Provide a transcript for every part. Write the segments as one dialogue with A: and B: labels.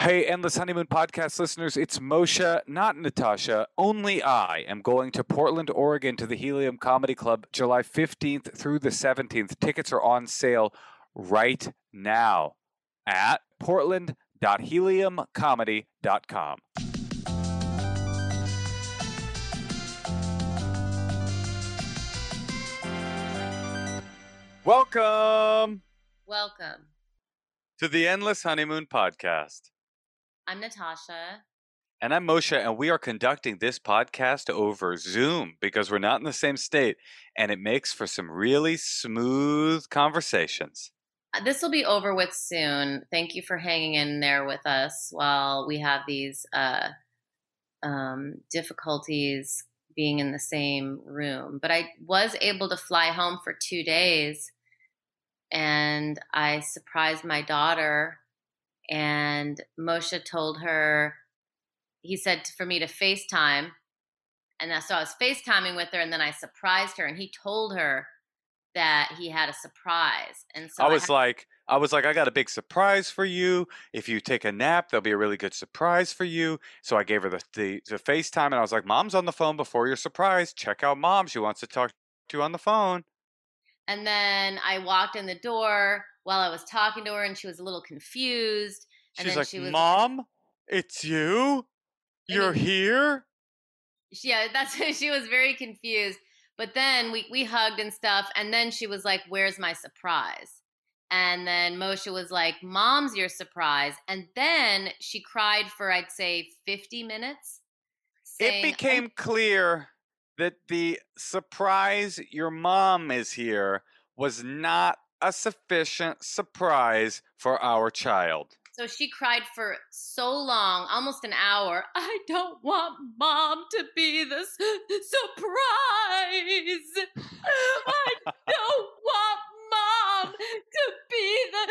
A: Hey, Endless Honeymoon podcast listeners, it's Moshe, not Natasha. Only I am going to Portland, Oregon to the Helium Comedy Club July 15th through the 17th. Tickets are on sale right now at portland.heliumcomedy.com. Welcome
B: Welcome.
A: to the Endless Honeymoon podcast.
B: I'm Natasha.
A: And I'm Moshe, and we are conducting this podcast over Zoom because we're not in the same state, and it makes for some really smooth conversations.
B: Uh, This will be over with soon. Thank you for hanging in there with us while we have these uh, um, difficulties being in the same room. But I was able to fly home for two days and I surprised my daughter. And Moshe told her, he said for me to FaceTime. And so I was FaceTiming with her and then I surprised her and he told her that he had a surprise. And so
A: I was
B: had-
A: like, I was like, I got a big surprise for you. If you take a nap, there'll be a really good surprise for you. So I gave her the, the, the FaceTime, and I was like, Mom's on the phone before your surprise. Check out Mom. She wants to talk to you on the phone.
B: And then I walked in the door while I was talking to her, and she was a little confused. And
A: She's
B: then
A: like,
B: she was
A: Mom, it's you? You're
B: he-
A: here?
B: Yeah, that's she was very confused. But then we we hugged and stuff, and then she was like, "Where's my surprise?" And then Moshe was like, "Mom's your surprise." And then she cried for I'd say fifty minutes.
A: it
B: saying, "I'm
A: became clear that the surprise your mom is here was not a sufficient surprise for our child.
B: So she cried for so long, almost an hour. I don't want mom to be the surprise. I don't want mom to be the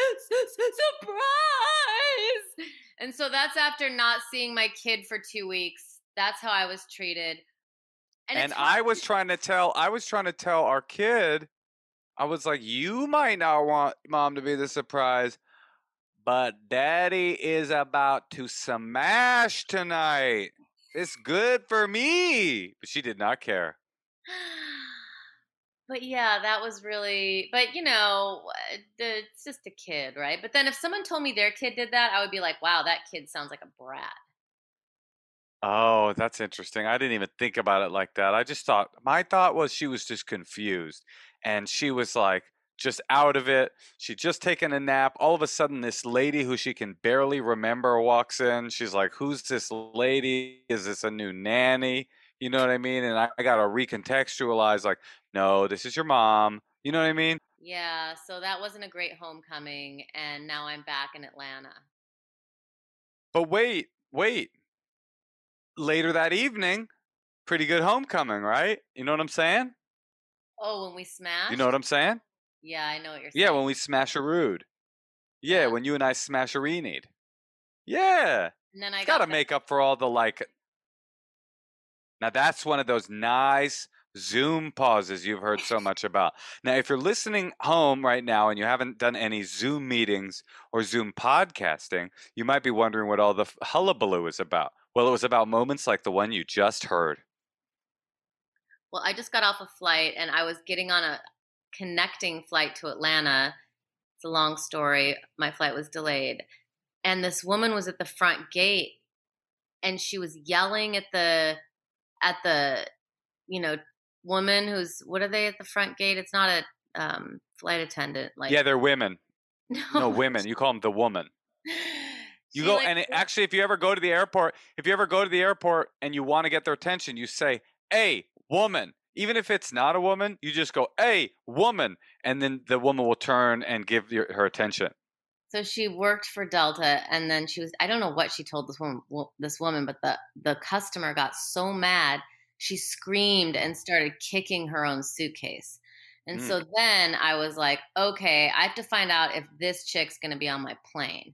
B: surprise. And so that's after not seeing my kid for two weeks. That's how I was treated.
A: And,
B: it's
A: I was trying to tell I was trying to tell our kid I was like you might not want mom to be the surprise but daddy is about to smash tonight. It's good for me. But she did not care.
B: But yeah, that was really. But you know, uh, it's just a kid, right? But then if someone told me their kid did that, I would be like, "Wow, that kid sounds like a brat."
A: Oh, that's interesting. I didn't even think about it like that. I just thought my thought was she was just confused and she was like just out of it. She'd just taken a nap. All of a sudden this lady who she can barely remember walks in. She's like, "Who's this lady? Is this a new nanny?" You know what I mean? And I, I got to recontextualize like, "No, this is your mom." You know what I mean?
B: Yeah, so that wasn't a great homecoming, and now I'm back in Atlanta.
A: But wait, wait. Later that evening, pretty good homecoming, right? You know what I'm saying?
B: Oh, when we smash.
A: You know what I'm saying?
B: Yeah, I know what you're saying.
A: Yeah, when we smash a rude. Yeah,
B: Yeah.
A: when you and I smash a rened. Yeah.
B: and then I got
A: to make up for all the like. Now that's one of those nice Zoom pauses you've heard so much about. Now, if you're listening home right now and you haven't done any Zoom meetings or Zoom podcasting, you might be wondering what all the f- hullabaloo is about. Well, it was about moments like the one you just heard.
B: Well, I just got off a flight, and I was getting on a connecting flight to Atlanta. It's a long story. My flight was delayed, and this woman was at the front gate, and she was yelling at the at the you know woman who's what are they at the front gate? It's not a um, flight attendant. Like
A: yeah, they're women. No, women. You call them the woman. You
B: She,
A: go
B: like,
A: and it, actually, if you ever go to the airport, if you ever go to the airport and you want to get their attention, you say, "Hey, woman." Even if it's not a woman, you just go, "Hey, woman," and then the woman will turn and give your, her attention.
B: So she worked for Delta, and then she was. I don't know what she told this woman. This woman, but the the customer got so mad, she screamed and started kicking her own suitcase. And
A: Mm.
B: so then I was like, okay, I have to find out if this chick's going to be on my plane.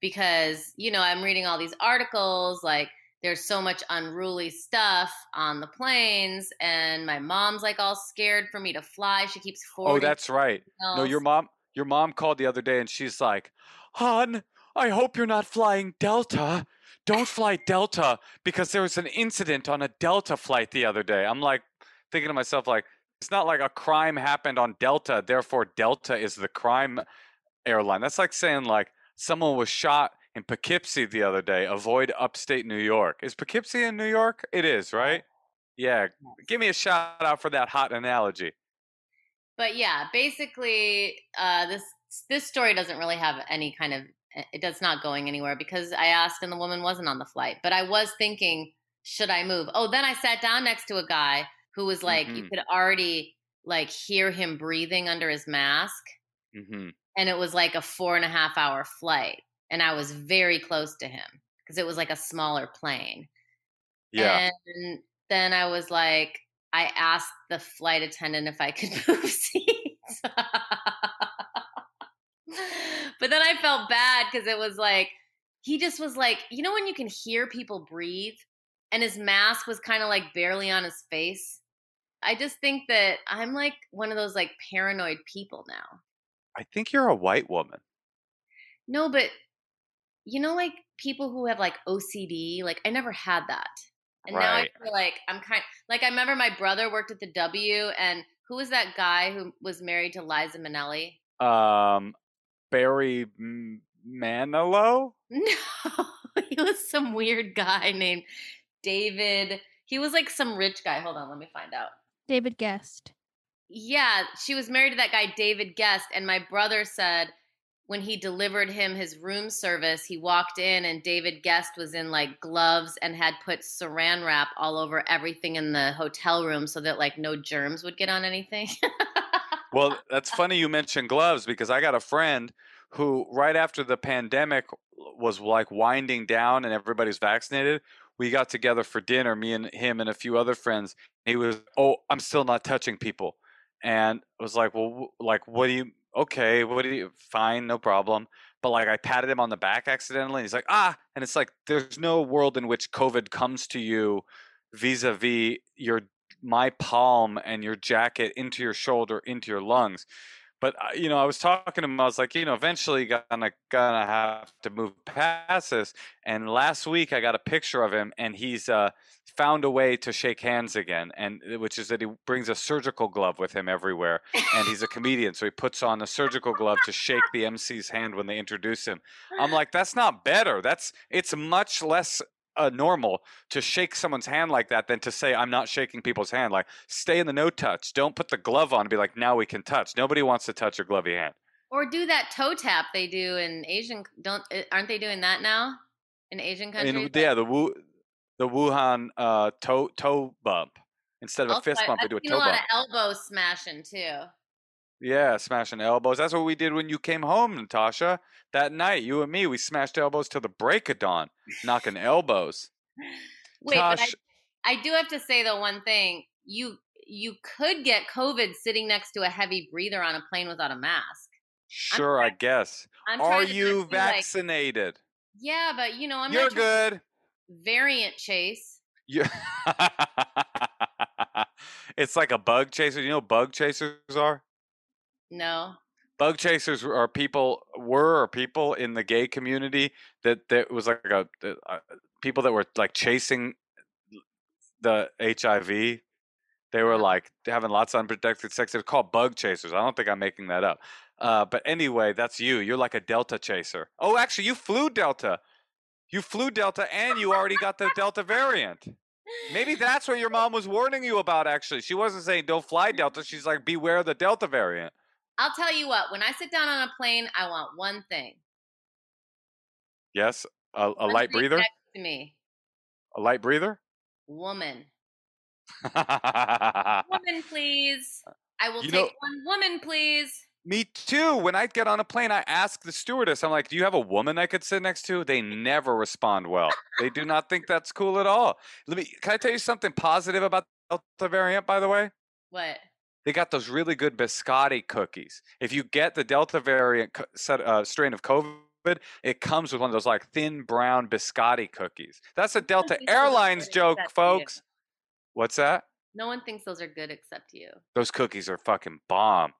B: Because, you know, I'm reading all these articles like there's so much unruly stuff on the planes and my mom's like all scared for me to fly. She keeps
A: Oh, that's right. No, your mom your mom called the other day and she's like, "Hon, I hope you're not flying Delta. Don't fly Delta because there was an incident on a Delta flight the other day." I'm like thinking to myself like it's not like a crime happened on Delta, therefore Delta is the crime airline. That's like saying like someone was shot in Poughkeepsie the other day. Avoid upstate New York. Is Poughkeepsie in New York? It is, right? Yeah. Give me a shout out for that hot analogy.
B: but yeah basically uh, this this story doesn't really have any kind of eh, it does not going anywhere because i asked and the woman wasn't on the flight but i was thinking should i move oh then i sat down next to a guy who was like you
A: Mhm.
B: could already like hear him breathing under his mask
A: Mhm.
B: And it was like a four and a half hour flight and i was very close to him because it was like a smaller plane
A: Yeah.
B: and then I was like, I asked the flight attendant if I could move seats. but then I felt bad because it was like, he just was like, you know, when you can hear people breathe and his mask was kind of like barely on his face. I just think that I'm like one of those like paranoid people now.
A: I think you're a white woman.
B: No, but you know, like people who have like OCD, like I never had that. And now I feel like I'm kind like I remember my brother worked at the W and who was that guy who was married to Liza Minnelli?
A: Um, Barry Manilow.
B: No, he was some weird guy named David. He was like some rich guy. Hold on, let me find out.
C: David Gest.
B: Yeah, she was married to that guy David Gest, and my brother said when he delivered him his room service, he walked in and David Gest was in like gloves and had put saran wrap all over everything in the hotel room so that like no germs would get on anything.
A: Well, that's funny you mentioned gloves because I got a friend who, right after the pandemic was like winding down and everybody's vaccinated, we got together for dinner, me and him and a few other friends. He was, oh, I'm still not touching people, and was like, well, like, what do you? Okay, what do you? Fine, no problem. But like, I patted him on the back accidentally. And he's like, ah, and it's like, there's no world in which COVID comes to you vis-a-vis your my palm and your jacket into your shoulder into your lungs but uh, you know i was talking to him i was like you know eventually gonna gonna have to move past this and last week i got a picture of him and he's uh found a way to shake hands again and uh, which is that he brings a surgical glove with him everywhere and he's a comedian so he puts on a surgical glove to shake the mc's hand when they introduce him. I'm like that's not better that's it's much less uh, normal to shake someone's hand like that than to say I'm not shaking people's hand. Like stay in the no touch. Don't put the glove on and be like now we can touch. Nobody wants to touch your glovey hand.
B: or do that toe tap they do in Asian don't eh, aren't they doing that now in Asian countries?
A: In, yeah, the Wu, the Wuhan uh, toe toe bump instead of a fist bump, they
B: I've
A: do a toe
B: a lot
A: bump.
B: of elbow smashing too.
A: Yeah, smashing elbows. That's what we did when you came home, Natasha. That night, you and me, we smashed elbows till the break of dawn, knocking elbows.
B: Wait, but I, I do have to say though one thing. You you could get COVID sitting next to a heavy breather on a plane without a mask.
A: sure, I guess.
B: I'm
A: Are you
B: be like,
A: vaccinated?
B: yeah, but you know I'm
A: You're
B: trying
A: good.
B: variant chase.
A: Yeah. it's like a bug chaser. You know what bug chasers are?
B: No.
A: Bug chasers are people were or people in the gay community that that was like a, uh people that were like chasing the HIV. They were like having lots of unprotected sex. They're called bug chasers. I don't think I'm making that up. Uh, but anyway, that's you. You're like a Delta chaser. Oh, actually, you flew Delta. You flew Delta, and you already got the Delta variant. Maybe that's what your mom was warning you about. Actually, she wasn't saying don't fly Delta. She's like beware the Delta variant.
B: I'll tell you what. When I sit down on a plane, I want one thing.
A: Yes, a, a light breather.
B: next to me,
A: A light breather.
B: woman. Woman, please. I will
A: You
B: take
A: know-
B: one woman, please.
A: Me too. When I get on a plane, I ask the stewardess, I'm like, do you have a woman I could sit next to? They never respond well. They do not think that's cool at all. Let me, can I tell you something positive about the Delta variant, by the way?
B: What?
A: They got those really good biscotti cookies. If you get the Delta variant co- set, uh, strain of COVID, it comes with one of those like thin brown biscotti cookies. That's a Delta
B: thinks those are
A: Airlines joke, folks. What's that?
B: No one thinks those are good except you.
A: Those cookies are fucking bomb.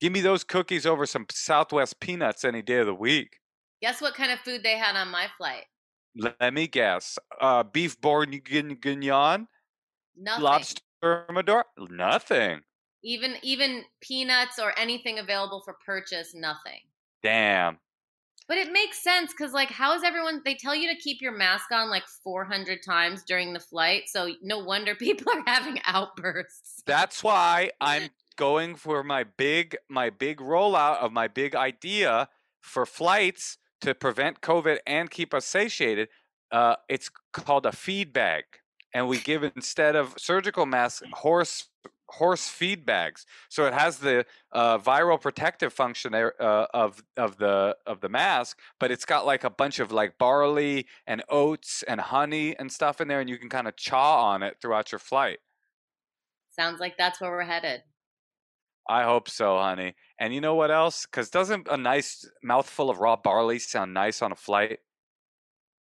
A: Give me those cookies over some Southwest peanuts any day of the week.
B: Guess what kind of food they had on my flight?
A: Let me guess. Uh, beef bourguignon,
B: Nothing.
A: lobster thermidor, nothing.
B: Even even peanuts or anything available for purchase, nothing.
A: Damn.
B: But it makes sense because, like, how is everyone? They tell you to keep your mask on like 400 times during the flight, so no wonder people are having outbursts.
A: That's why I'm going for my big my big rollout of my big idea for flights to prevent COVID and keep us satiated. Uh, it's called a feed bag, and we give instead of surgical masks horse horse feed bags. So it has the uh, viral protective function there, uh, of of the of the mask, but it's got like a bunch of like barley and oats and honey and stuff in there, and you can kind of chaw on it throughout your flight.
B: Sounds like that's where we're headed.
A: I hope so, honey. And you know what else? Because doesn't a nice mouthful of raw barley sound nice on a flight?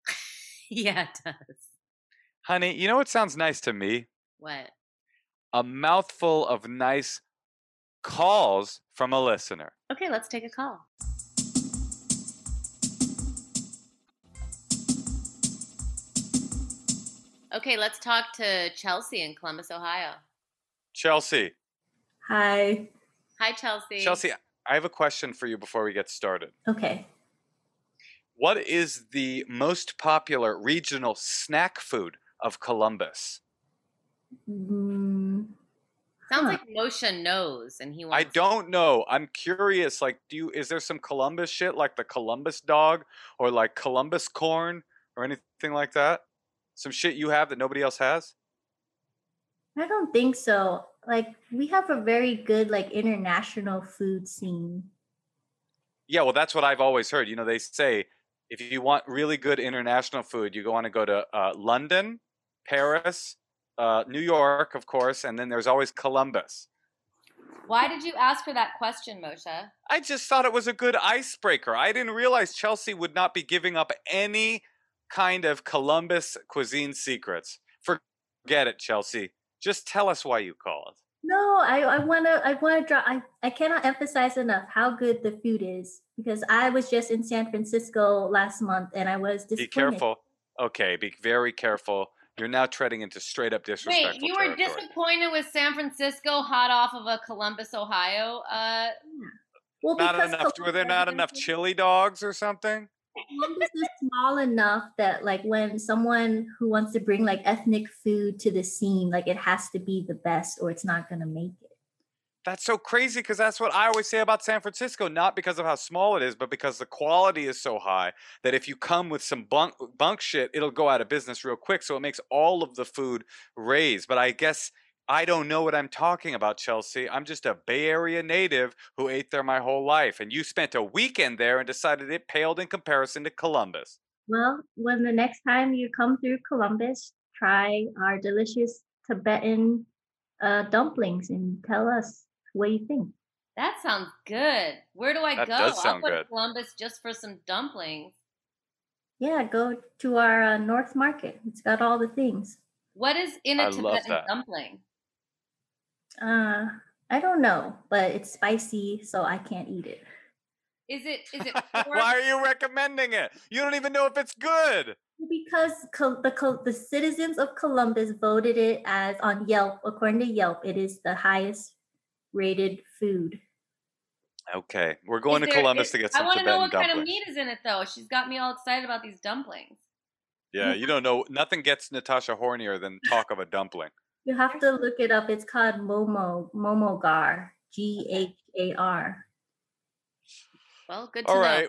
B: yeah, it does.
A: Honey, you know what sounds nice to me?
B: What?
A: A mouthful of nice calls from a listener.
B: Okay, let's take a call. Okay, let's talk to Chelsea in Columbus, Ohio.
A: Chelsea.
C: Hi.
B: Hi, Chelsea.
A: Chelsea, I have a question for you before we get started.
C: Okay.
A: What is the most popular regional snack food of Columbus?
C: Mm,
B: Sounds
C: Huh.
B: like Moshe knows, and he Wants I
A: don't know. I'm curious. Like, do you? Is there some Columbus shit like the Columbus dog or like Columbus corn or anything like that? Some shit you have that nobody else has?
C: I don't think so. Like we have a very good like international food scene.
A: Yeah, well, that's what I've always heard. You know, they say if you want really good international food, you go on to go to uh, London, Paris, uh, New York, of course, and then there's always Columbus.
B: Why did you ask for that question, Moshe?
A: I just thought it was a good icebreaker. I didn't realize Chelsea would not be giving up any kind of Columbus cuisine secrets. Forget it, Chelsea. Just tell us why you called.
C: No, I I wanna I wanna draw. I I cannot emphasize enough how good the food is because I was just in San Francisco last month and I was disappointed.
A: Be careful. Okay, be very careful. You're now treading into straight up disrespectful
B: Wait, you were
A: territory.
B: disappointed with San Francisco, hot off of a Columbus, Ohio? Uh,
C: Well,
A: not
C: because
A: enough. Were there not enough chili dogs or something?
C: Columbus is small enough that like when someone who wants to bring like ethnic food to the scene, like it has to be the best or it's not gonna make it.
A: That's so crazy because that's what I always say about San Francisco. Not because of how small it is, but because the quality is so high that if you come with some bunk bunk shit, it'll go out of business real quick. So it makes all of the food raise. But I guess I don't know what I'm talking about, Chelsea. I'm just a Bay Area native who ate there my whole life, and you spent a weekend there and decided it paled in comparison to Columbus.
C: Well, when the next time you come through Columbus, try our delicious Tibetan uh, dumplings and tell us what do you think.
B: that sounds good. Where do I
A: That
B: go?
A: does
B: I'll
A: sound
B: go to
A: good.
B: Columbus just for some dumplings.
C: Yeah, go to our uh, North Market. It's got all the things.
B: What is in a
A: I
B: Tibetan dumpling?
C: Uh, I don't know, but it's spicy, so I can't eat it.
B: Is it is it pork?
A: Why are you recommending it? You don't even know if it's good.
C: Because Col- the Col- the citizens of Columbus voted it as on Yelp. According to Yelp, it is the highest rated food.
A: Okay, we're going
B: Is
A: to
B: there-
A: Columbus
B: is-
A: to get some. Dumplings.
B: I want to know
A: Tibetan
B: what kind of meat is in it, though. She's got me all excited about these dumplings.
A: Yeah, you don't know. Nothing gets Natasha hornier than talk of a dumpling.
C: You have to look it up. It's called Momo Momogar. G H A R.
B: Well, good to
A: All
B: know.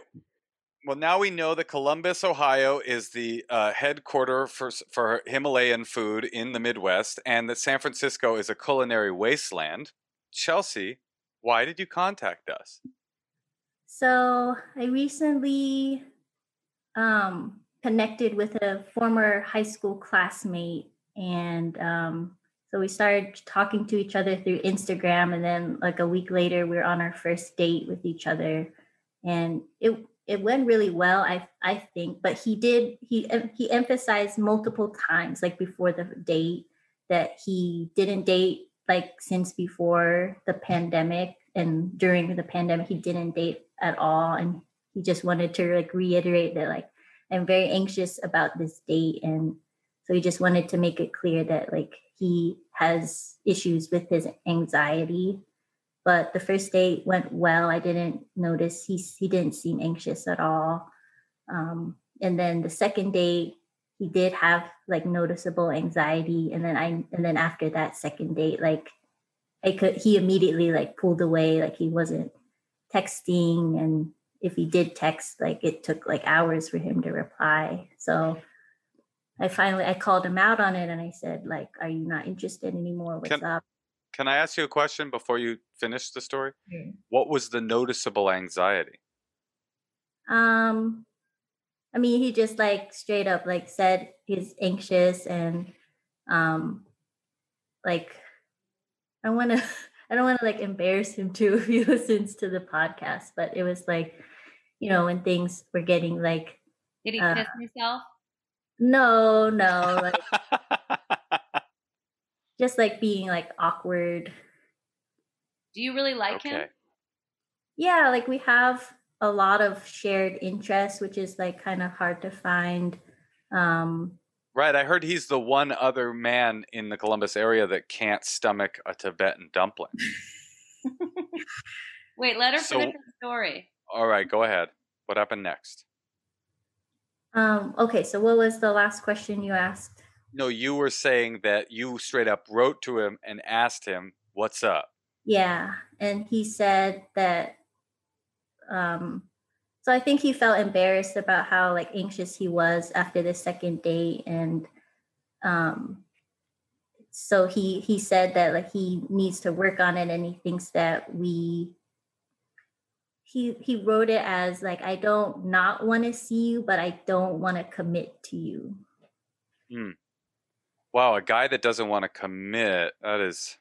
A: Well, now we know that Columbus, Ohio, is the uh, headquarter for for Himalayan food in the Midwest, and that San Francisco is a culinary wasteland. Chelsea, Why did you contact us?
C: So I recently um, connected with a former high school classmate, and um, so we started talking to each other through Instagram, and then like a week later, we were on our first date with each other, and it it went really well. I I think, but he did he he emphasized multiple times, like before the date, that he didn't date like since before the pandemic, and during the pandemic, he didn't date at all, and he just wanted to like reiterate that like I'm very anxious about this date, and so he just wanted to make it clear that like he has issues with his anxiety. But the first date went well. I didn't notice. He, he didn't seem anxious at all. Um, and then the second date he did have like noticeable anxiety and then i and then after that second date like i could he immediately like pulled away like he wasn't texting and if he did text like it took like hours for him to reply so I finally I called him out on it and I said like, "Are you not interested anymore? What's
A: Can-
C: up?"
A: Can I ask you a question before you finish the story?
C: Mm.
A: What was the noticeable anxiety?
C: Um, I mean, he just like straight up like said he's anxious and um, like I want to. I don't want to like embarrass him too if he listens to the podcast, but it was like, you know, when things were getting like,
B: Did he
C: Uh,
B: piss himself?
C: no, no, like just like being like awkward.
B: Do you really like
A: okay.
B: him?
C: yeah like we have a lot of shared interests which is like kind of hard to find um
A: Right. I heard he's the one other man in the Columbus area that can't stomach a Tibetan dumpling.
B: Wait, let her
A: So-
B: finish the story.
A: All right, go ahead. What happened next?
C: um okay so what was the last question you asked
A: No, you were saying that you straight up wrote to him and asked him, "What's up?"
C: yeah and he said that um so i think he felt embarrassed about how like anxious he was after the second date and um so he he said that like he needs to work on it and he thinks that we he he wrote it as like i don't not want to see you but i don't want to commit to you
A: Wow, a guy that doesn't want to commit. That is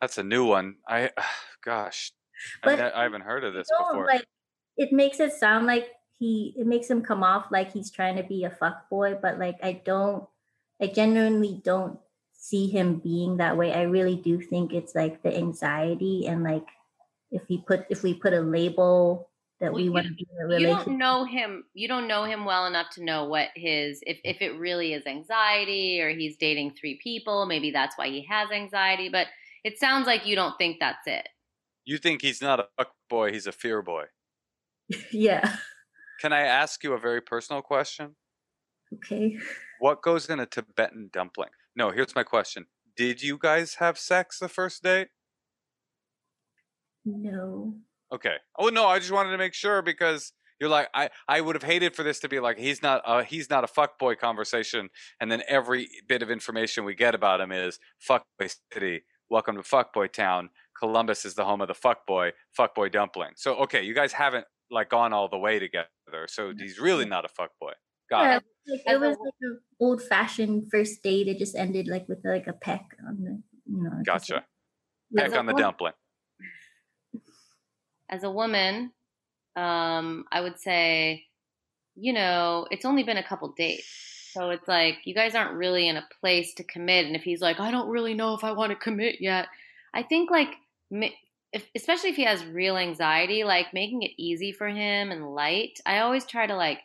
A: that's a new one. I gosh. I,
C: But
A: ne- I haven't heard of this
C: don't,
A: before.
C: like it makes it sound like he it makes him come off like he's trying to be a fuck boy but like i don't i genuinely don't see him being that way i really do think it's like the anxiety and like if he put if we put a label that
B: Well,
C: we
B: you-
C: want to be in a
B: You don't know him. You don't know him well enough to know what his if if it really is anxiety or he's dating three people. Maybe that's why he has anxiety. But it sounds like you don't think that's it.
A: You think he's not a fuck boy, he's a fear boy.
C: yeah
A: Can I ask you a very personal question?
C: okay
A: What goes in a Tibetan dumpling? No, here's my question. Did you guys have sex the first date?
C: no
A: Okay. Oh no, I just wanted to make sure because you're like I I would have hated for this to be like he's not a he's not a fuckboy conversation and then every bit of information we get about him is fuckboy city. Welcome to fuckboy town. Columbus is the home of the fuckboy, fuckboy dumpling. So okay, you guys haven't like gone all the way together. So he's really not a fuckboy. Got
C: yeah,
A: it.
C: like, it was like an old fashioned first date it just ended like with like a peck on the you know just,
A: Gotcha.
C: like,
A: Peck on the
B: Well,
A: dumpling.
B: As a woman, um, I would say, you know, it's only been a couple dates. So it's like you guys aren't really in a place to commit. And if he's like, I don't really know if I want to commit yet, I think like, ma- especially if he has real anxiety, like making it easy for him and light. I always try to like,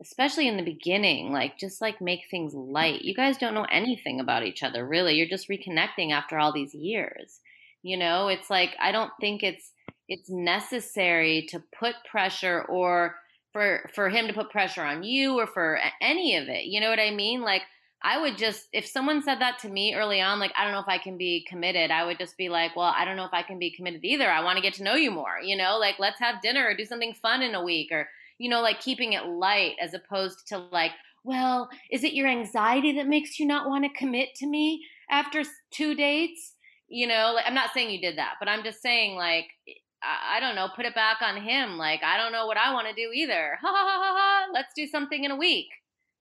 B: especially in the beginning, like just like make things light. You guys don't know anything about each other, really. You're just reconnecting after all these years. You know, it's like I don't think it's it's necessary to put pressure or for for him to put pressure on you or for any of it. You know what I mean? Like I would just if someone said that to me early on like I don't know if I can be committed, I would just be like, well, I don't know if I can be committed either. I want to get to know you more, you know? Like let's have dinner or do something fun in a week or you know, like keeping it light as opposed to like, well, is it your anxiety that makes you not want to commit to me after two dates? you know, like I'm not saying you did that, but I'm just saying like eh, I, I don't know, put it back on him. Like I don't know what I want to do either. Ha ha ha ha ha. Let's do something in a week,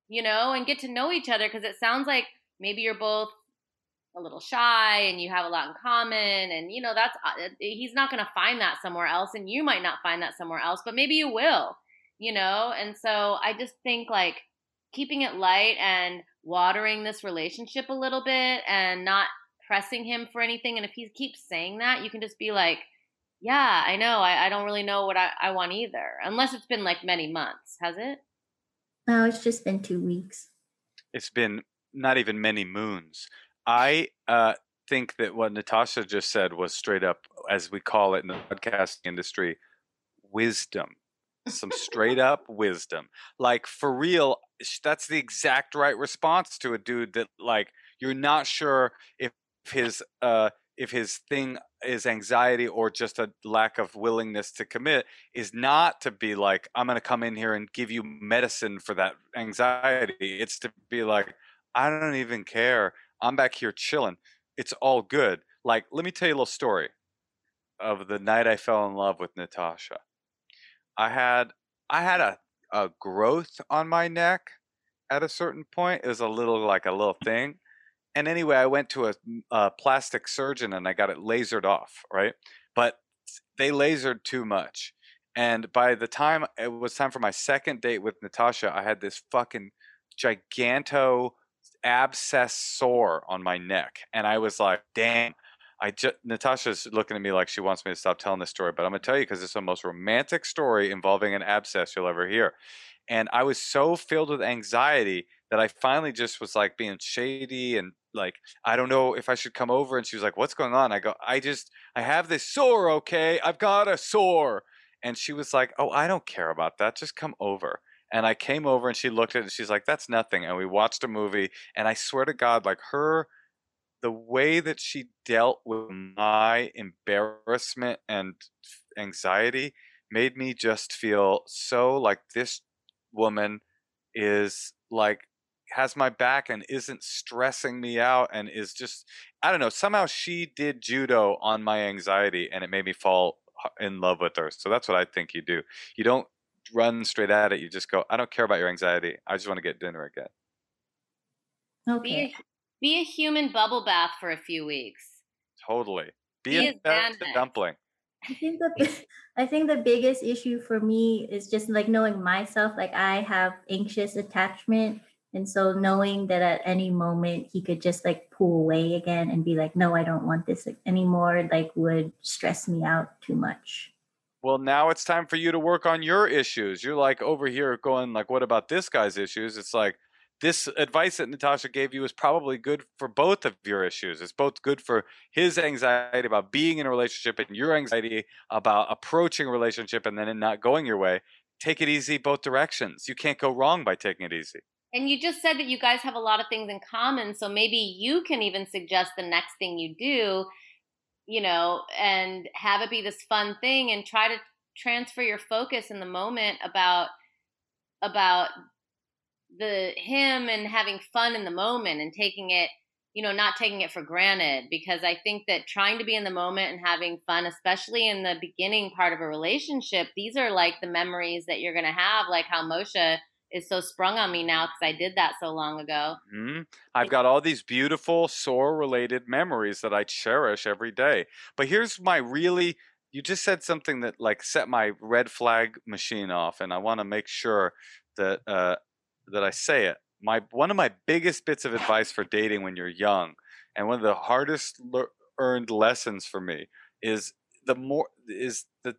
B: you know, and get to know each other because it sounds like maybe you're both a little shy and you have a lot in common and you know that's uh, he's not going to find that somewhere else and you might not find that somewhere else but maybe you will you know? And so i just think like keeping it light and watering this relationship a little bit and not pressing him for anything and if he keeps saying that you can just be like yeah i know i, I don't really know what I, I want either unless it's been like many months has it
C: No, it's just been two weeks.
A: It's been not even many moons. I uh, think that what Natasha just said was straight up, as we call it in the podcasting industry, wisdom. Some straight up wisdom. Like for real, that's the exact right response to a dude that like you're not sure if his uh if his thing is anxiety or just a lack of willingness to commit is not to be like i'm going to come in here and give you medicine for that anxiety. It's to be like i don't even care. I'm back here chilling. It's all good. Like let me tell you a little story of the night i fell in love with natasha. I had i had a, a growth on my neck at a certain point. It was a little like a little thing and anyway, I went to a, mm, a plastic surgeon and I got it lasered off, right? But they lasered too much. And by the time it was time for my second date with Natasha, I had this fucking giganto abscess sore on my neck. And I was like, damn. I just Natasha's looking at me like she wants me to stop telling this story, but I'm gonna tell you because it's the most romantic story involving an abscess you'll ever hear. And I was so filled with anxiety that I finally just was like being shady and like I don't know if I should come over and she was like what's going on? I go I just I have this sore okay? I've got a sore. And she was like oh I don't care about that. Just come over. And I came over and she looked at it and she's like that's nothing. And we watched a movie and I swear to god like her the way that she dealt with my embarrassment and anxiety made me just feel so like this woman is like has my back and isn't stressing me out and is just I don't know somehow she did judo on my anxiety and it made me fall in love with her. So that's what I think you do. You don't run straight at it. You just go I don't care about your anxiety. I just want to get dinner again.
B: be
C: Okay.
B: a, be a human bubble bath for a few weeks
A: Totally. Be
B: Be
A: a,
B: a
A: dumpling.
C: I think the I think the biggest issue for me is just like knowing myself. Like I have anxious attachment, and so knowing that at any moment he could just like pull away again and be like, "No, I don't want this anymore," like would stress me out too much.
A: Well, now it's time for you to work on your issues. You're like over here going like, what about this guy's issues? It's like this advice that Natasha gave you is probably good for both of your issues. It's both good for his anxiety about being in a relationship and your anxiety about approaching a relationship and then it not going your way. Take it easy both directions. You can't go wrong by taking it easy.
B: And you just said that you guys have a lot of things in common, so maybe you can even suggest the next thing you do, you know, and have it be this fun thing and try to transfer your focus in the moment about about the him and having fun in the moment and taking it, you know, not taking it for granted because I think that trying to be in the moment and having fun, especially in the beginning part of a relationship, these are like the memories that you're going to have like how Moshe is so sprung on me now because I did that so long ago.
A: hmm I've got all these beautiful sore related memories that I cherish every day. But here's my really you just said something that like set my red flag machine off and I want to make sure that uh that I say it. My one of my biggest bits of advice for dating when you're young and one of the hardest lear- earned lessons for me is the more is the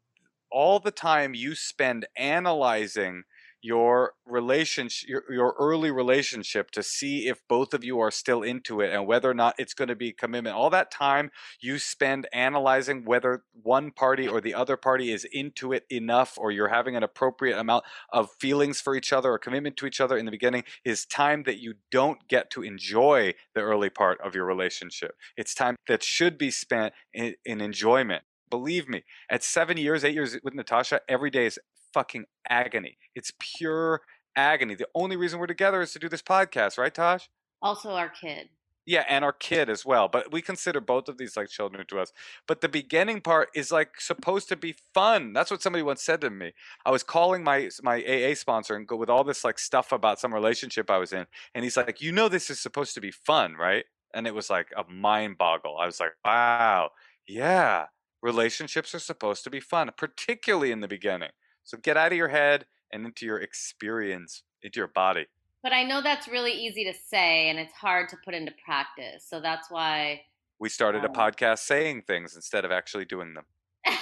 A: all the time you spend analyzing your relationship your, your early relationship to see if both of you are still into it and whether or not it's going to be commitment. All that time you spend analyzing whether one party or the other party is into it enough or you're having an appropriate amount of feelings for each other or commitment to each other in the beginning is time that you don't get to enjoy the early part of your relationship. It's time that should be spent in, in enjoyment believe me at seven years eight years with natasha every day is fucking agony. It's pure agony. The only reason we're together is to do this podcast, right, Tosh?
B: Also, our kid.
A: yeah, and our kid as well. But we consider both of these like children to us. But the beginning part is like supposed to be fun. That's what somebody once said to me. I was calling my my AA sponsor and go with all this like stuff about some relationship I was in, and he's like, "You know, this is supposed to be fun, right?" And it was like a mind boggle. I was like, "Wow, yeah, relationships are supposed to be fun, particularly in the beginning." So get out of your head and into your experience, into your body.
B: But I know that's really easy to say and it's hard to put into practice. So that's why
A: we started a um podcast saying things instead of actually doing them.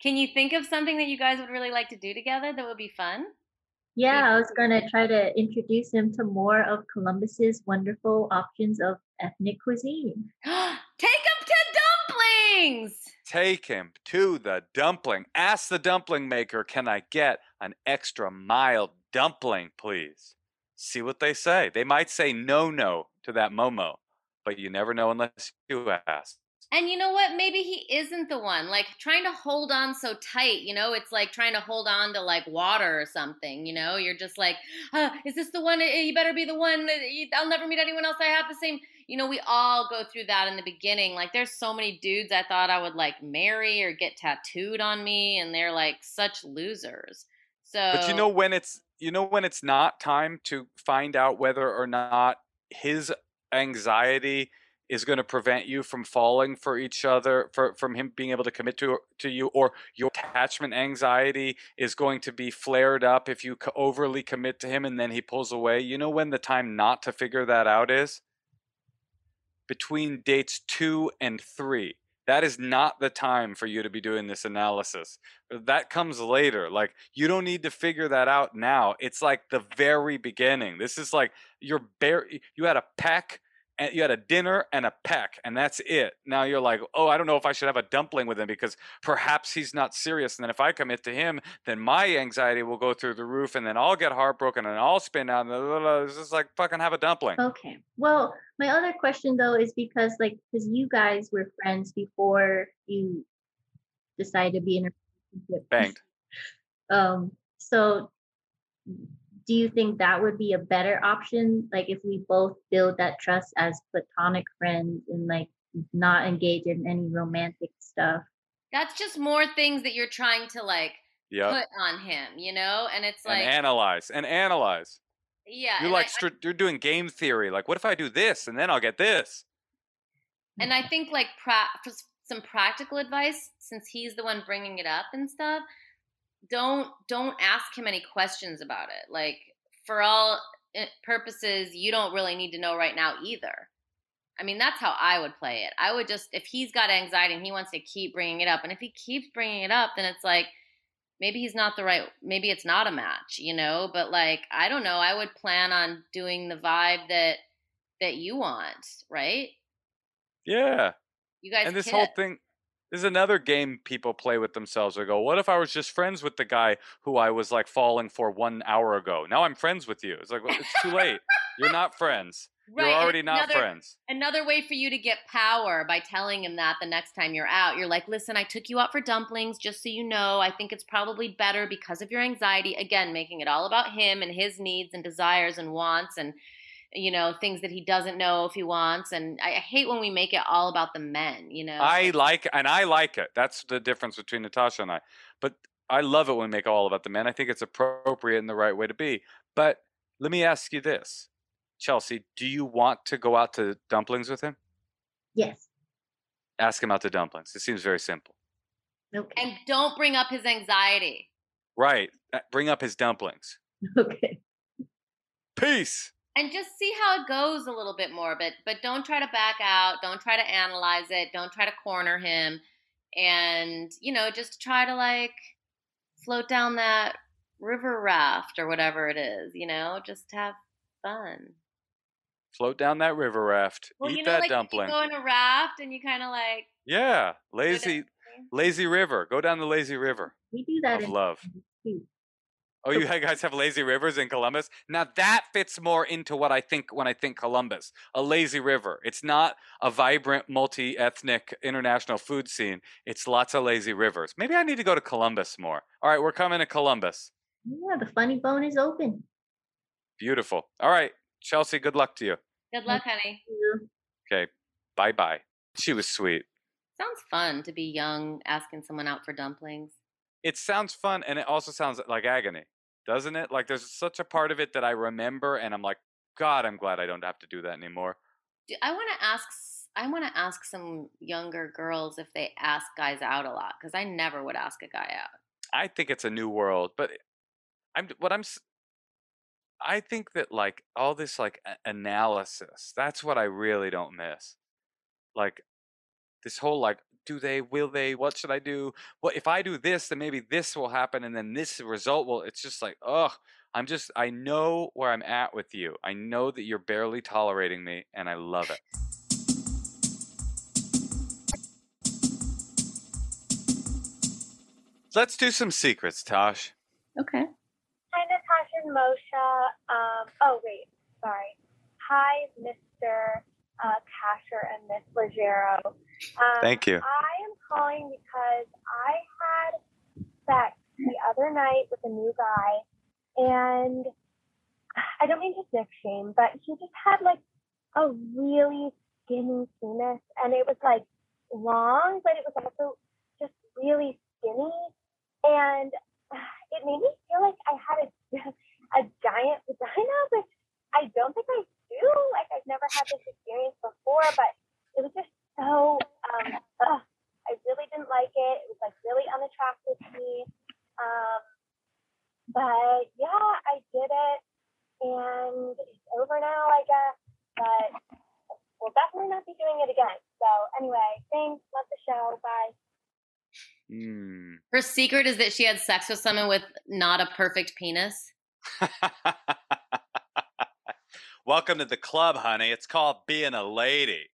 B: Can you think of something that you guys would really like to do together that would be fun?
C: Yeah, I was going to try to introduce him to more of Columbus's wonderful options of ethnic cuisine.
B: Take him to dumplings!
A: Take him to the dumpling. Ask the dumpling maker, can I get an extra mild dumpling, please? See what they say. They might say no, no to that Momo, but you never know unless you ask.
B: And you know what? Maybe he isn't the one. Like trying to hold on so tight, you know, it's like trying to hold on to like water or something, you know? You're just like, uh, is this the one? You better be the one. I'll never meet anyone else I have the same you know, we all go through that in the beginning. Like, there's so many dudes I thought I would like marry or get tattooed on me, and they're like such losers. So,
A: but you know when it's you know when it's not time to find out whether or not his anxiety is going to prevent you from falling for each other for, from him being able to commit to to you or your attachment anxiety is going to be flared up if you overly commit to him and then he pulls away you know when the time not to figure that out is between dates two and three. That is not the time for you to be doing this analysis. That comes later. Like, you don't need to figure that out now. It's like the very beginning. This is like you're bare, you had a peck and you had a dinner and a peck and that's it. Now you're like oh i don't know if i should have a dumpling with him because perhaps he's not serious and then if i commit to him then my anxiety will go through the roof and then i'll get heartbroken and i'll spin out and it's just like fucking have a dumpling.
C: Okay. Well my other question though is because like because you guys were friends before you decided to be in a relationship.
A: Banged.
C: Um so do you think that would be a better option? Like if we both build that trust as platonic friends and like not engage in any romantic stuff?
B: That's just more things that you're trying to like
A: yep.
B: put on him you know? And it's like
A: and analyze and analyze.
B: Yeah
A: you're like I, you're doing game theory like what if i do this and then i'll get this?
B: And i think like pra- some practical advice since he's the one bringing it up and stuff don't don't ask him any questions about it. Like for all eh, purposes, you don't really need to know right now either. I mean, that's how I would play it. I would just if he's got anxiety and he wants to keep bringing it up, and if he keeps bringing it up, then it's like maybe he's not the right maybe it's not a match, you know, but like I don't know, I would plan on doing the vibe that that you want, right?
A: Yeah.
B: You guys
A: And this whole thing this is another game people play with themselves. They go, "What if I was just friends with the guy who I was like falling for one hour ago? Now I'm friends with you." It's like well, it's too late. You're not friends. Right. You're already not
B: another,
A: friends.
B: Another way for you to get power by telling him that the next time you're out, you're like, "Listen, I took you out for dumplings, just so you know. I think it's probably better because of your anxiety. Again, making it all about him and his needs and desires and wants and." You know things that he doesn't know if he wants and I, I, hate when we make it all about the men you know?
A: I like and i like it. That's the difference between natasha and i. But i love it when we make it all about the men. I think it's appropriate and the right way to be. But let me ask you this. Chelsea do you want to go out to dumplings with him?
C: Yes.
A: Ask him out to dumplings. It seems very simple.
C: Okay.
B: And don't bring up his anxiety.
A: Right. Bring up his dumplings.
C: Okay.
A: Peace
B: and just see how it goes a little bit more but but don't try to back out don't try to analyze it don't try to corner him and you know just try to like float down that river raft or whatever it is you know just have fun.
A: Float down that river raft
B: well,
A: eat
B: you know,
A: that
B: like
A: dumpling.
B: you go in a raft and you kind of like
A: yeah lazy lazy river go down the lazy river
C: we do that
A: of love. Too. Oh, you guys have lazy rivers in Columbus? Now that fits more into what I think when I think Columbus. A lazy river. It's not a vibrant, multi ethnic international food scene. It's lots of lazy rivers. Maybe I need to go to Columbus more. All right, we're coming to Columbus.
C: Yeah, the funny bone is open.
A: Beautiful. All right, Chelsea, good luck to you.
B: Good luck, honey.
A: Okay, bye bye. She was sweet.
B: Sounds fun to be young, asking someone out for dumplings.
A: It sounds fun, and it also sounds like agony, doesn't it? Like there's such a part of it that I remember, and I'm like, God, I'm glad I don't have to do that anymore.
B: I want to ask. I want to ask some younger girls if they ask guys out a lot because I never would ask a guy out.
A: I think it's a new world, but I'm what I'm. I think that like all this like analysis, that's what I really don't miss. Like this whole like, do they? Will they? What should I do? What if I do this? Then maybe this will happen, and then this result will. It's just like, ugh. I'm just. I know where I'm at with you. I know that you're barely tolerating me, and I love it. Let's do some secrets, Tosh.
B: Okay.
D: Hi, Natasha and Moshe. Um, oh, wait, sorry. Hi, Mr. Uh, Kasher and Miss Leggero. Um,
A: Thank you.
D: I am calling because I had sex the other night with a new guy, and I don't mean to dick shame, but he just had like a really skinny penis, and it was like long, but it was also just really skinny, and it made me feel like I had a a giant vagina, which I don't think I do. Like I've never had this experience before, but it was just so um ugh, I really didn't like it. It was like really unattractive to me. Um but yeah, I did it and it's over now, I guess. But we'll definitely not be doing it again. So anyway, thanks. Love the show. Bye.
A: Hmm.
B: Her secret is that she had sex with someone with not a perfect penis.
A: Welcome to the club, honey. It's called being a lady.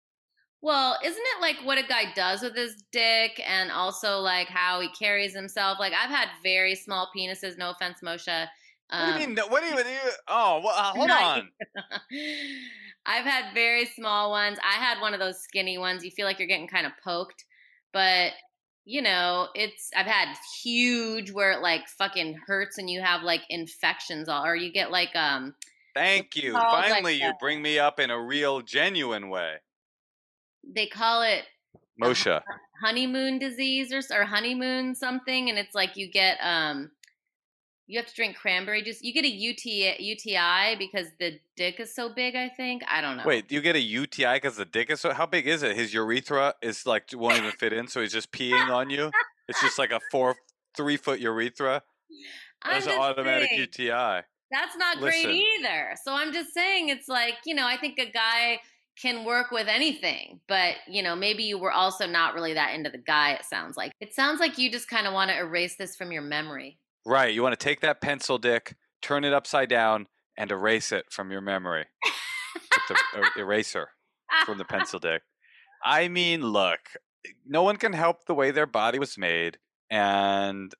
B: Well, isn't it like what a guy does with his dick and also like how he carries himself? Like I've had very small penises, no offense, Moshe.
A: What do
B: Um,
A: you mean? What do you? What do you oh, well, uh, hold on.
B: I've had very small ones. I had one of those skinny ones. You feel like you're getting kind of poked, but you know, it's I've had huge where it like fucking hurts and you have like infections all or you get like um
A: Thank you.
B: called, like,
A: Finally, you bring me up in a real, genuine way.
B: They call it
A: Moshe.
B: honeymoon disease or or honeymoon something and it's like you get um you have to drink cranberry juice. You get a UTI, UTI because the dick is so big, I think. I don't know.
A: Wait, you get a UTI because the dick is so? How big is it? His urethra is like won't even fit in, so he's just peeing on you. It's just like a four, three foot urethra. That's an automatic
B: saying.
A: UTI.
B: That's not
A: Listen.
B: great either. So I'm just saying it's like, you know, I think a guy can work with anything, but you know, maybe you were also not really that into the guy, it sounds like. It sounds like you just kind of want to erase this from your memory.
A: Right. You want to take that pencil dick, turn it upside down, and erase it from your memory. with the er- eraser from the pencil dick. I mean, look, no one can help the way their body was made, and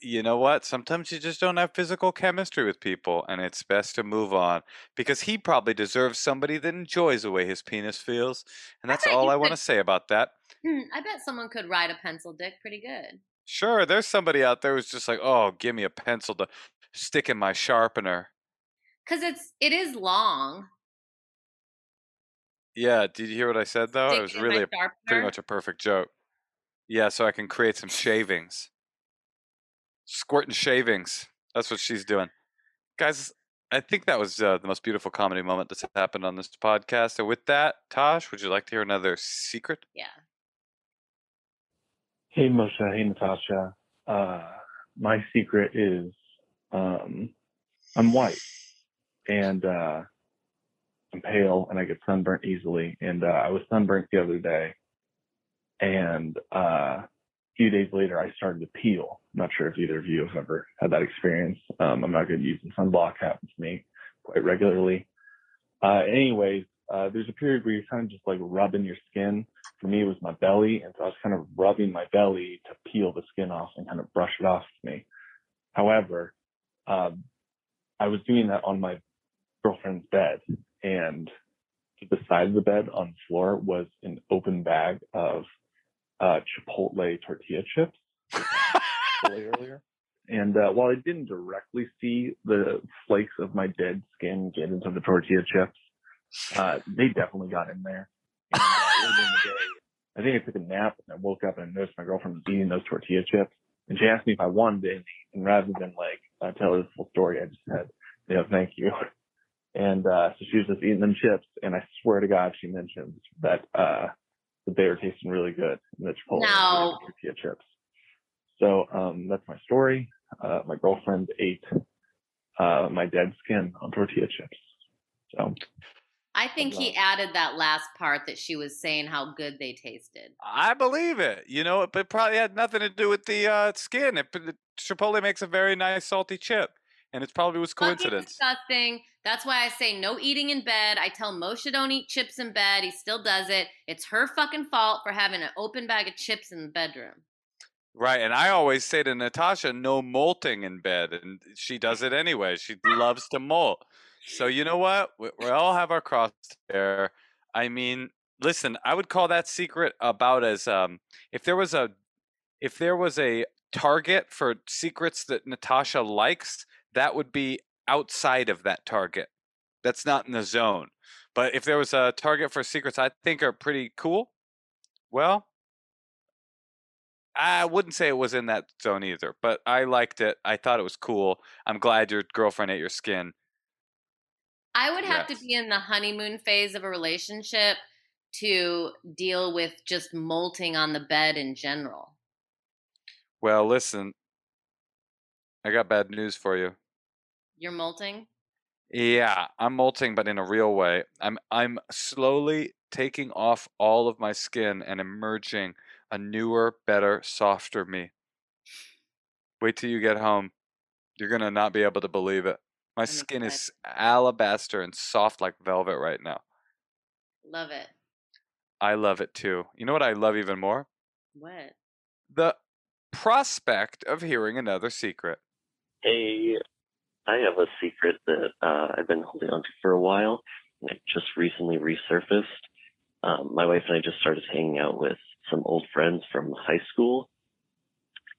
A: you know what? Sometimes you just don't have physical chemistry with people, and it's best to move on because he probably deserves somebody that enjoys the way his penis feels, and that's
B: bet
A: all I want to say about that.
B: Hmm, I bet someone could ride a pencil dick pretty good.
A: Sure, there's somebody out there who's just like, oh, give me a pencil to stick in my sharpener.
B: Cuz it's it is long.
A: Yeah, did you hear what I said though?
B: Stick
A: it was really a pretty much a perfect joke. Yeah, so I can create some shavings. Squirting shavings. That's what she's doing. Guys, I think that was uh, the most beautiful comedy moment that's happened on this podcast. And with that, Tosh, would you like to hear another secret?
B: Yeah.
E: Hey Moshe, hey Natasha. Uh, my secret is um, I'm white and uh, I'm pale and I get sunburnt easily. And uh, I was sunburnt the other day, and uh, a few days later I started to peel. I'm not sure if either of you have ever had that experience. Um, I'm not good at using sunblock. Happens to me quite regularly. Uh, anyways, uh, there's a period where you're kind of just like rubbing your skin for me it was my belly and so i was kind of rubbing my belly to peel the skin off and kind of brush it off to me however um, i was doing that on my girlfriend's bed and to the side of the bed on the floor was an open bag of uh, chipotle tortilla chips earlier And uh, while I didn't directly see the flakes of my dead skin get into the tortilla chips, uh, they definitely got in there. And, uh, the day, I think I took a nap and I woke up and I noticed my girlfriend was eating those tortilla chips. And she asked me if I wanted any. And rather than like uh, tell her the full story, I just said, you know, thank you. And uh, so she was just eating them chips. And I swear to God, she mentioned that uh, that they were tasting really good in that Chipotle
B: No.
E: tortilla chips. So um, that's my story. Uh, my girlfriend ate uh, my dead skin on tortilla chips. So
B: I think he added that last part that she was saying how good they tasted.
A: I believe it. You know, but it probably had nothing to do with the uh, skin. It, the Chipotle makes a very nice salty chip, and it probably was
B: Fucking
A: coincidence.
B: disgusting. That's why I say no eating in bed. I tell Moshe don't eat chips in bed. He still does it. It's her fucking fault for having an open bag of chips in the bedroom.
A: Right, and I always say to Natasha, no molting in bed, and she does it anyway. She loves to molt. So you know what? We, we all have our cross there. I mean, listen, I would call that secret about as um, if there was a if there was a target for secrets that Natasha likes, that would be outside of that target. That's not in the zone. But if there was a target for secrets I think are pretty cool, well, I wouldn't say it was in that zone either, but I liked it. I thought it was cool. I'm glad your girlfriend ate your skin.
B: I would have
A: Yes.
B: to be in the honeymoon phase of a relationship to deal with just molting on the bed in general.
A: Well, listen, I got bad news for you.
B: You're molting?
A: Yeah, I'm molting, but in a real way. I'm I'm slowly taking off all of my skin and emerging a newer, better, softer me. Wait till you get home. You're gonna not be able to believe it. My
B: I'm
A: skin
B: excited.
A: is alabaster and soft like velvet right now.
B: Love it.
A: I love it too. You know what I love even more?
B: What?
A: The prospect of hearing another secret.
F: Hey, I have a secret that uh, I've been holding on to for a while, and it just recently resurfaced. Um, my wife and I just started hanging out with some old friends from high school,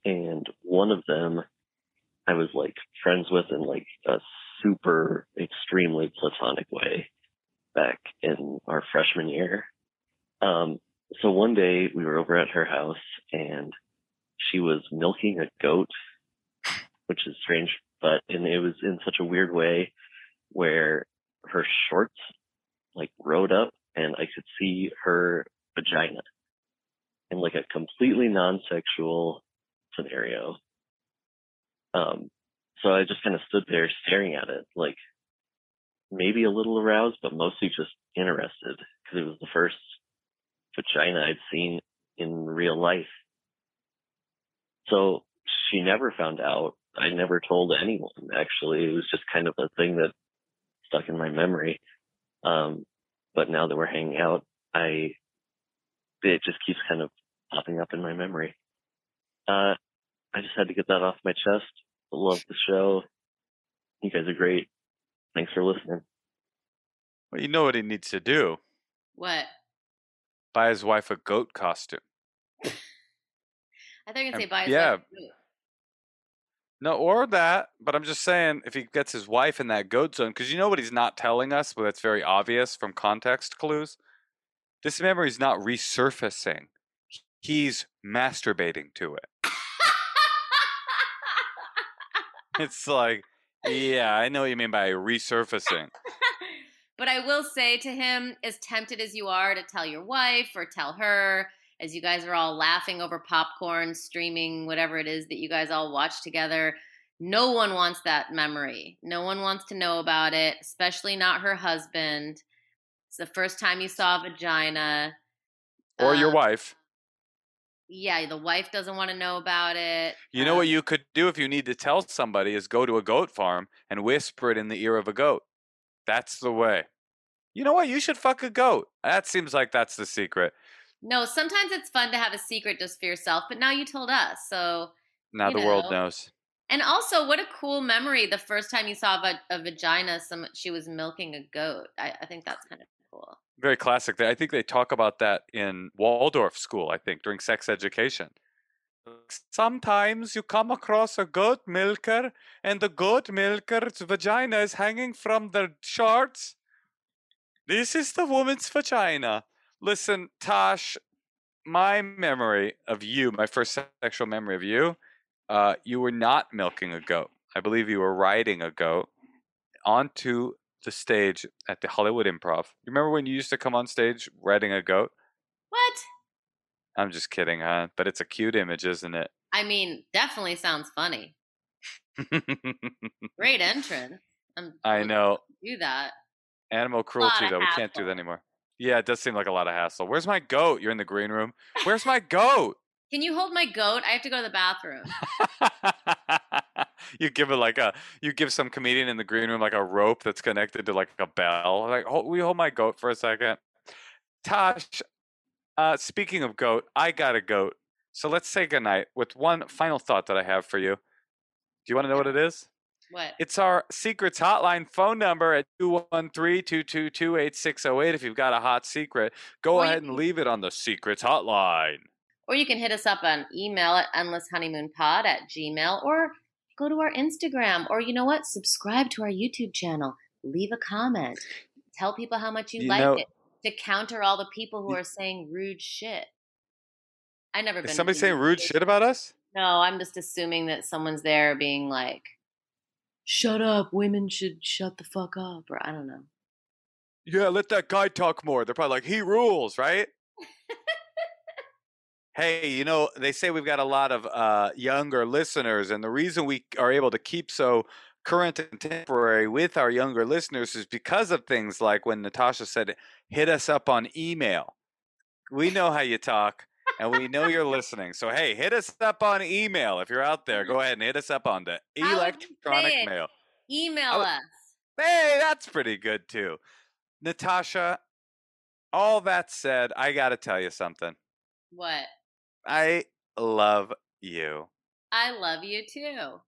F: and one of them I was like friends with in like a super extremely platonic way back in our freshman year. Um, so one day we were over at her house and she was milking a goat, which is strange, but and it was in such a weird way where her shorts like rode up and I could see her vagina in like a completely non-sexual scenario. Um, so I just kind of stood there staring at it, like maybe a little aroused, but mostly just interested because it was the first vagina I'd seen in real life. So she never found out. I never told anyone actually. It was just kind of a thing that stuck in my memory. Um, but now that we're hanging out, I, it just keeps kind of popping up in my memory. Uh, I just had to get that off my chest. Love the show. You guys are great. Thanks for listening.
A: Well, you know what he needs to do?
B: What?
A: Buy his wife a goat costume.
B: I thought you were going to say buy his
A: yeah.
B: wife a goat.
A: No, or that, but I'm just saying if he gets his wife in that goat zone, because you know what he's not telling us, but that's very obvious from context clues. This memory's not resurfacing. He's masturbating to it. It's like, yeah, I know what you mean by resurfacing.
B: but I will say to him, as tempted as you are to tell your wife or tell her, as you guys are all laughing over popcorn, streaming whatever it is that you guys all watch together, no one wants that memory. No one wants to know about it, especially not her husband. It's the first time you saw a vagina.
A: Or your
B: Uh,
A: wife.
B: Yeah, the wife doesn't want to know about it.
A: You know what
B: Um,
A: you could do if you need to tell somebody is go to a goat farm and whisper it in the ear of a goat. That's the way. You know what? You should fuck a goat. That seems like that's the secret.
B: No, sometimes it's fun to have a secret just for yourself, but now you told us. So,
A: Now the world knows.
B: and also, what a cool memory the first time you saw a, a vagina, some she was milking a goat. I, I think that's kind of cool.
A: Very classic. I think they talk about that in Waldorf school, I think, during sex education. sometimes you come across a goat milker, and the goat milker's vagina is hanging from the shorts. This is the woman's vagina. Listen, Tosh, my memory of you, my first sexual memory of you, uh, you were not milking a goat. I believe you were riding a goat onto the stage at the Hollywood Improv. You remember when you used to come on stage riding a goat?
B: What?
A: I'm just kidding, huh? But it's a cute image, isn't it?
B: I mean, definitely sounds funny. Great entrance. I'm,
A: I know.
B: Do that.
A: Animal cruelty, though. We can't do that anymore. Yeah, it does seem like a lot of hassle. Where's my goat? You're in the green room. Where's my goat?
B: Can you hold my goat? I have to go to the bathroom.
A: you give it like a you give some comedian in the green room like a rope that's connected to like a bell. Like, hold, we hold my goat for a second. Tosh, uh, speaking of goat, I got a goat. So let's say goodnight with one final thought that I have for you. Do you want to know what it is?
B: What?
A: It's our secrets hotline phone number at 213-222-8608 if you've got a hot secret. Go
B: Or
A: ahead and leave it on the secrets hotline.
B: Or you can hit us up on email at endlesshoneymoonpod at gmail or go to our Instagram or you know what? Subscribe to our YouTube channel. Leave a comment. Tell people how much you,
A: You
B: like
A: know-
B: it to counter all the people who are saying rude shit. I never been
A: Is
B: to
A: somebody saying rude shit about us?
B: No, I'm just assuming that someone's there being like, "Shut up, women should shut the fuck up," or I don't know.
A: Yeah, let that guy talk more. They're probably like, he rules, right? hey, you know, they say we've got a lot of uh, younger listeners, and the reason we are able to keep so current and contemporary with our younger listeners is because of things like when Natasha said, hit us up on email. We know how you talk. And we know you're listening. So, hey, hit us up on email. If you're out there, mm-hmm. go ahead and hit us up on the
B: How would you say
A: electronic mail.
B: Email us.
A: Hey, that's pretty good too. Natasha, all that said, I got to tell you something.
B: What?
A: I love you.
B: I love you too.